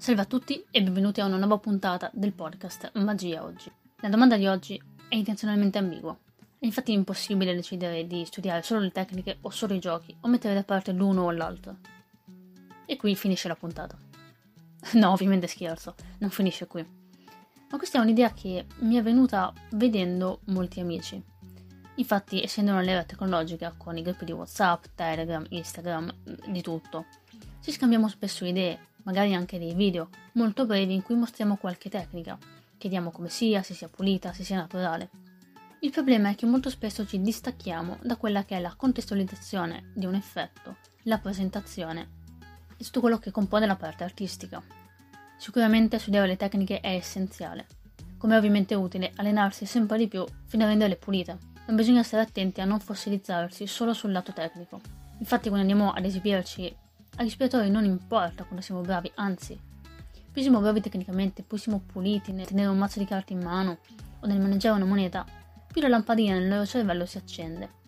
Salve a tutti e benvenuti a una nuova puntata del podcast Magia Oggi. La domanda di oggi è intenzionalmente ambigua. È infatti impossibile decidere di studiare solo le tecniche o solo i giochi o mettere da parte l'uno o l'altro. E qui finisce la puntata. No, ovviamente scherzo, non finisce qui. Ma questa è un'idea che mi è venuta vedendo molti amici. Infatti, essendo un'era tecnologica con i gruppi di WhatsApp, Telegram, Instagram, di tutto, ci scambiamo spesso idee magari anche dei video molto brevi in cui mostriamo qualche tecnica, chiediamo come sia, se sia pulita, se sia naturale. Il problema è che molto spesso ci distacchiamo da quella che è la contestualizzazione di un effetto, la presentazione e tutto quello che compone la parte artistica. Sicuramente studiare le tecniche è essenziale, come è ovviamente utile allenarsi sempre di più fino a renderle pulite, ma bisogna stare attenti a non fossilizzarsi solo sul lato tecnico. Infatti quando andiamo ad esibirci agli spettatori non importa quando siamo bravi, anzi, più siamo bravi tecnicamente, più siamo puliti nel tenere un mazzo di carte in mano o nel maneggiare una moneta, più la lampadina nel loro cervello si accende.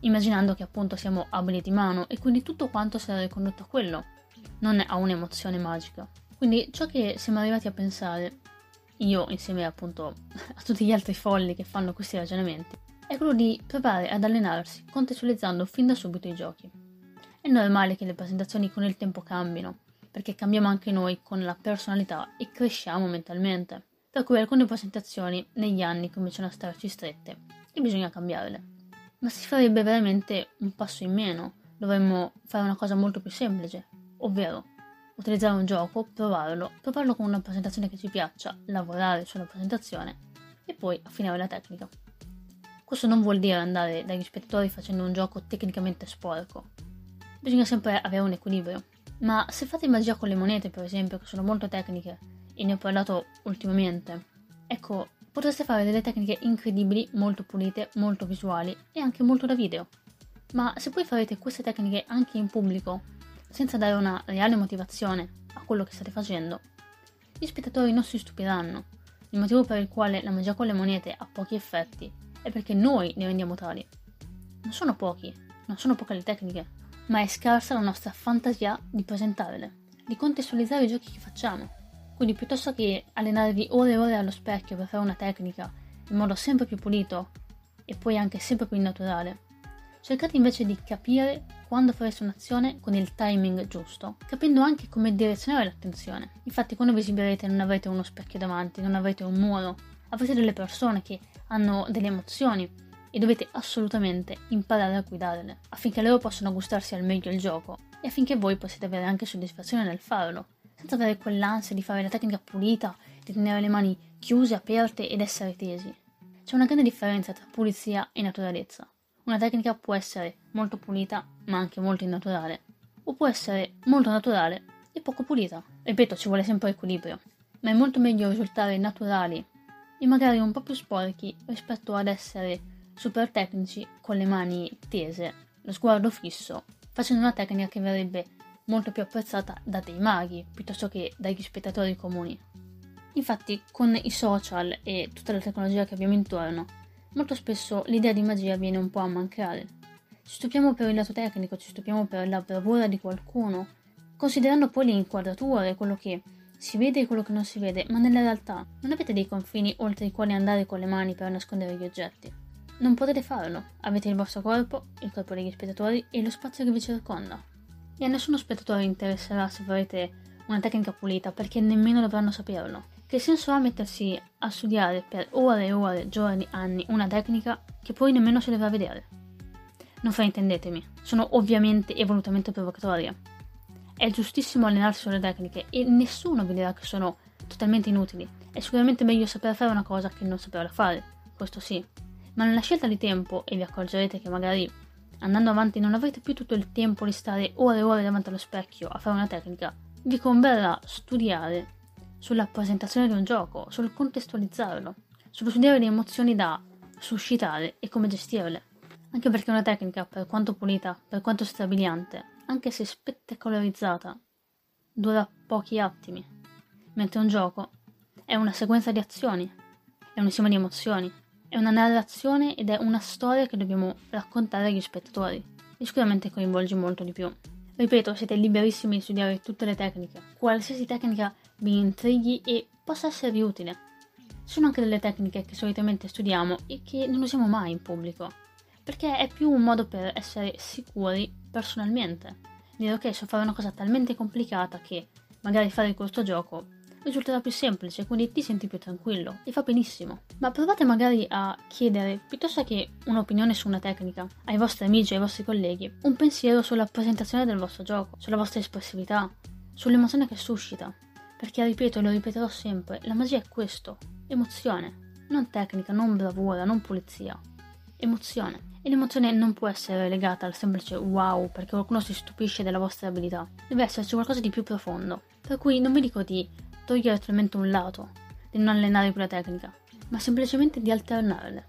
Immaginando che appunto siamo abili di mano e quindi tutto quanto sarà ricondotto a quello, non a un'emozione magica. Quindi ciò che siamo arrivati a pensare, io insieme appunto a tutti gli altri folli che fanno questi ragionamenti, è quello di provare ad allenarsi contestualizzando fin da subito i giochi. È normale che le presentazioni con il tempo cambino, perché cambiamo anche noi con la personalità e cresciamo mentalmente. Per cui alcune presentazioni negli anni cominciano a starci strette e bisogna cambiarle. Ma si farebbe veramente un passo in meno. Dovremmo fare una cosa molto più semplice, ovvero utilizzare un gioco, provarlo, provarlo con una presentazione che ci piaccia, lavorare sulla presentazione e poi affinare la tecnica. Questo non vuol dire andare dagli spettatori facendo un gioco tecnicamente sporco, bisogna sempre avere un equilibrio. Ma se fate magia con le monete, per esempio, che sono molto tecniche, e ne ho parlato ultimamente, ecco, potreste fare delle tecniche incredibili, molto pulite, molto visuali e anche molto da video. Ma se poi farete queste tecniche anche in pubblico, senza dare una reale motivazione a quello che state facendo, gli spettatori non si stupiranno. Il motivo per il quale la magia con le monete ha pochi effetti è perché noi ne rendiamo tali. Non sono pochi, non sono poche le tecniche, ma è scarsa la nostra fantasia di presentarle, di contestualizzare i giochi che facciamo. Quindi piuttosto che allenarvi ore e ore allo specchio per fare una tecnica in modo sempre più pulito e poi anche sempre più naturale, cercate invece di capire quando fareste un'azione con il timing giusto, capendo anche come direzionare l'attenzione. Infatti quando vi esibirete non avrete uno specchio davanti, non avrete un muro, avrete delle persone che hanno delle emozioni e dovete assolutamente imparare a guidarle, affinché loro possano gustarsi al meglio il gioco e affinché voi possiate avere anche soddisfazione nel farlo, senza avere quell'ansia di fare la tecnica pulita, di tenere le mani chiuse, aperte ed essere tesi. C'è una grande differenza tra pulizia e naturalezza. Una tecnica può essere molto pulita, ma anche molto innaturale, o può essere molto naturale e poco pulita. Ripeto, ci vuole sempre equilibrio, ma è molto meglio risultare naturali e magari un po' più sporchi rispetto ad essere super tecnici con le mani tese, lo sguardo fisso, facendo una tecnica che verrebbe molto più apprezzata da dei maghi piuttosto che dagli spettatori comuni. Infatti, con i social e tutta la tecnologia che abbiamo intorno, molto spesso l'idea di magia viene un po' a mancare. Ci stupiamo per il lato tecnico, ci stupiamo per la bravura di qualcuno, considerando poi le inquadrature, quello che si vede e quello che non si vede, ma nella realtà non avete dei confini oltre i quali andare con le mani per nascondere gli oggetti. Non potete farlo. Avete il vostro corpo, il corpo degli spettatori e lo spazio che vi circonda. E a nessuno spettatore interesserà se farete una tecnica pulita perché nemmeno dovranno saperlo. Che senso ha mettersi a studiare per ore e ore, giorni, anni una tecnica che poi nemmeno si dovrà vedere? Non fraintendetemi, sono ovviamente e volutamente provocatoria. È giustissimo allenarsi sulle tecniche e nessuno vi dirà che sono totalmente inutili. È sicuramente meglio saper fare una cosa che non saperla fare, questo sì ma nella scelta di tempo, e vi accorgerete che magari andando avanti non avrete più tutto il tempo di stare ore e ore davanti allo specchio a fare una tecnica, vi converrà studiare sulla presentazione di un gioco, sul contestualizzarlo, sullo studiare le emozioni da suscitare e come gestirle. Anche perché una tecnica, per quanto pulita, per quanto strabiliante, anche se spettacolarizzata, dura pochi attimi, mentre un gioco è una sequenza di azioni, è un insieme di emozioni, è una narrazione ed è una storia che dobbiamo raccontare agli spettatori e sicuramente coinvolge molto di più. Ripeto, siete liberissimi di studiare tutte le tecniche, qualsiasi tecnica vi intrighi e possa esservi utile. Ci sono anche delle tecniche che solitamente studiamo e che non usiamo mai in pubblico, perché è più un modo per essere sicuri personalmente. Dire ok, so fare una cosa talmente complicata che magari fare questo gioco risulterà più semplice, quindi ti senti più tranquillo e fa benissimo. Ma provate magari a chiedere, piuttosto che un'opinione su una tecnica, ai vostri amici, ai vostri colleghi, un pensiero sulla presentazione del vostro gioco, sulla vostra espressività, sull'emozione che suscita. Perché, ripeto e lo ripeterò sempre, la magia è questo, emozione, non tecnica, non bravura, non pulizia, emozione. E l'emozione non può essere legata al semplice wow perché qualcuno si stupisce della vostra abilità. Deve esserci qualcosa di più profondo. Per cui non vi dico di togliere totalmente un lato, di non allenare quella tecnica, ma semplicemente di alternarle.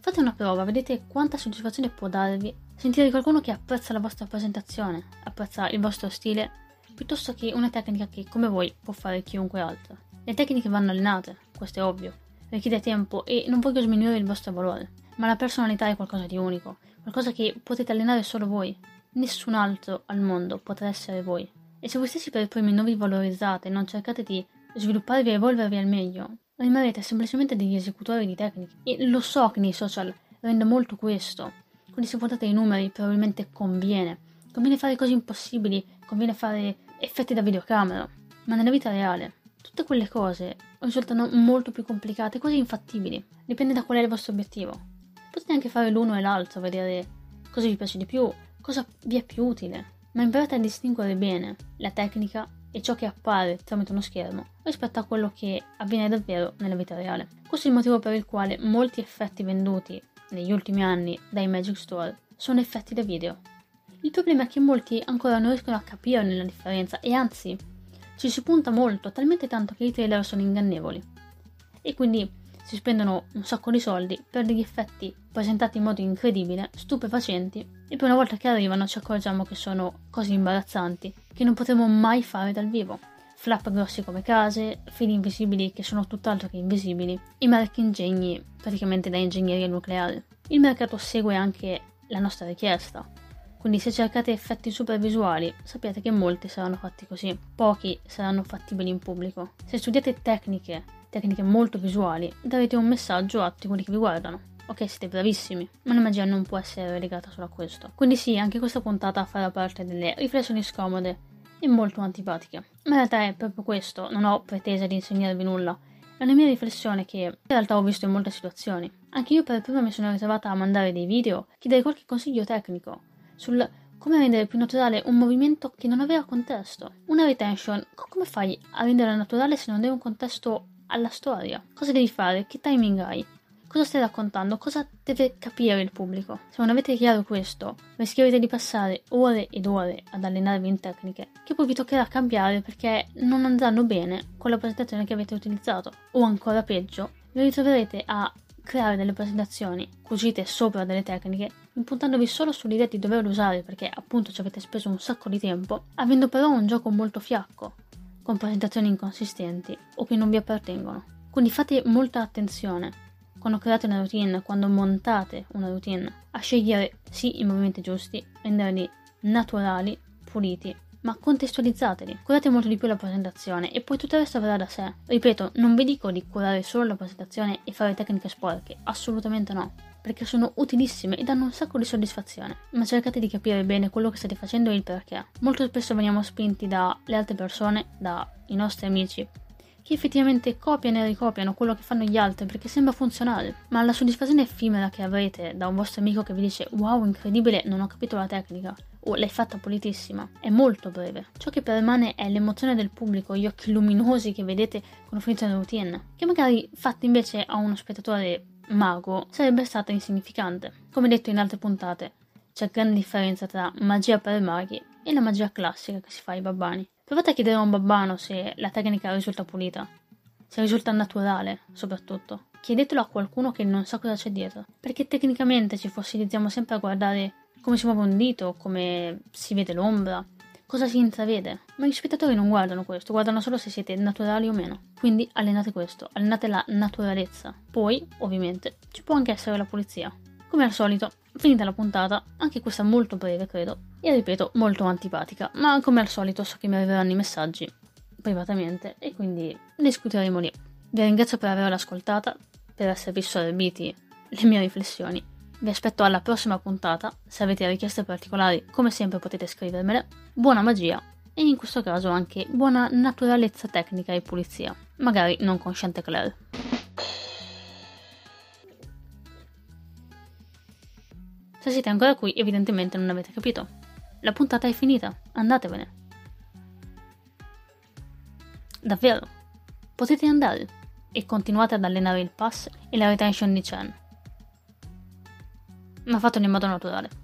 Fate una prova, vedete quanta soddisfazione può darvi sentire qualcuno che apprezza la vostra presentazione, apprezza il vostro stile, piuttosto che una tecnica che, come voi, può fare chiunque altro. Le tecniche vanno allenate, questo è ovvio, richiede tempo e non voglio sminuire il vostro valore, ma la personalità è qualcosa di unico, qualcosa che potete allenare solo voi. Nessun altro al mondo potrà essere voi. E se voi stessi per primi non vi valorizzate non cercate di svilupparvi e evolvervi al meglio, rimarrete semplicemente degli esecutori di tecniche. E lo so che nei social rende molto questo. Quindi se guardate i numeri probabilmente conviene. Conviene fare cose impossibili, conviene fare effetti da videocamera. Ma nella vita reale, tutte quelle cose risultano molto più complicate, quasi infattibili. Dipende da qual è il vostro obiettivo. Potete anche fare l'uno e l'altro, vedere cosa vi piace di più, cosa vi è più utile. Ma imparate a distinguere bene la tecnica e ciò che appare tramite uno schermo rispetto a quello che avviene davvero nella vita reale. Questo è il motivo per il quale molti effetti venduti negli ultimi anni dai Magic Store sono effetti da video. Il problema è che molti ancora non riescono a capire la differenza e anzi ci si punta molto, talmente tanto che i trailer sono ingannevoli. E quindi si spendono un sacco di soldi per degli effetti presentati in modo incredibile, stupefacenti, e poi una volta che arrivano ci accorgiamo che sono cose imbarazzanti che non potremo mai fare dal vivo. Flap grossi come case, fili invisibili che sono tutt'altro che invisibili, i marchi ingegni praticamente da ingegneria nucleare. Il mercato segue anche la nostra richiesta, quindi se cercate effetti super visuali, sappiate che molti saranno fatti così, pochi saranno fattibili in pubblico. Se studiate tecniche tecniche molto visuali, darete un messaggio a tutti quelli che vi guardano. Ok, siete bravissimi, ma la magia non può essere legata solo a questo. Quindi sì, anche questa puntata farà parte delle riflessioni scomode e molto antipatiche. Ma in realtà è proprio questo, non ho pretesa di insegnarvi nulla. È una mia riflessione che in realtà ho visto in molte situazioni. Anche io per prima mi sono riservata a mandare dei video, chiedere qualche consiglio tecnico sul come rendere più naturale un movimento che non aveva contesto. Una retention, come fai a rendere naturale se non hai un contesto alla storia. Cosa devi fare? Che timing hai? Cosa stai raccontando? Cosa deve capire il pubblico? Se non avete chiaro questo, rischierete di passare ore ed ore ad allenarvi in tecniche che poi vi toccherà cambiare perché non andranno bene con la presentazione che avete utilizzato. O ancora peggio, vi ritroverete a creare delle presentazioni cucite sopra delle tecniche, impuntandovi solo sull'idea di doverle usare perché appunto ci avete speso un sacco di tempo, avendo però un gioco molto fiacco, con presentazioni inconsistenti o che non vi appartengono. Quindi fate molta attenzione quando create una routine, quando montate una routine, a scegliere sì i movimenti giusti, renderli naturali, puliti, ma contestualizzateli. Curate molto di più la presentazione e poi tutto il resto verrà da sé. Ripeto, non vi dico di curare solo la presentazione e fare tecniche sporche, assolutamente no perché sono utilissime e danno un sacco di soddisfazione, ma cercate di capire bene quello che state facendo e il perché. Molto spesso veniamo spinti dalle altre persone, dai nostri amici, che effettivamente copiano e ricopiano quello che fanno gli altri perché sembra funzionare, ma la soddisfazione effimera che avrete da un vostro amico che vi dice wow incredibile non ho capito la tecnica o l'hai fatta pulitissima è molto breve. Ciò che permane è l'emozione del pubblico, gli occhi luminosi che vedete finite una routine, che magari fate invece a uno spettatore mago sarebbe stata insignificante. Come detto in altre puntate, c'è grande differenza tra magia per maghi e la magia classica che si fa ai babbani. Provate a chiedere a un babbano se la tecnica risulta pulita, se risulta naturale, soprattutto. Chiedetelo a qualcuno che non sa cosa c'è dietro, perché tecnicamente ci fossilizziamo sempre a guardare come si muove un dito, come si vede l'ombra, cosa si intravede. Ma gli spettatori non guardano questo, guardano solo se siete naturali o meno. Quindi allenate questo, allenate la naturalezza. Poi, ovviamente, ci può anche essere la pulizia. Come al solito, finita la puntata, anche questa molto breve credo, e ripeto molto antipatica, ma come al solito so che mi arriveranno i messaggi privatamente e quindi discuteremo lì. Vi ringrazio per averla ascoltata, per esservi sorbiti le mie riflessioni. Vi aspetto alla prossima puntata, se avete richieste particolari come sempre potete scrivermele. Buona magia e in questo caso anche buona naturalezza tecnica e pulizia, magari non con Chanticleer. Se siete ancora qui, evidentemente non avete capito. La puntata è finita, andatevene. Davvero, potete andare e continuate ad allenare il pass e la retention di Chen. Ma fatelo in modo naturale.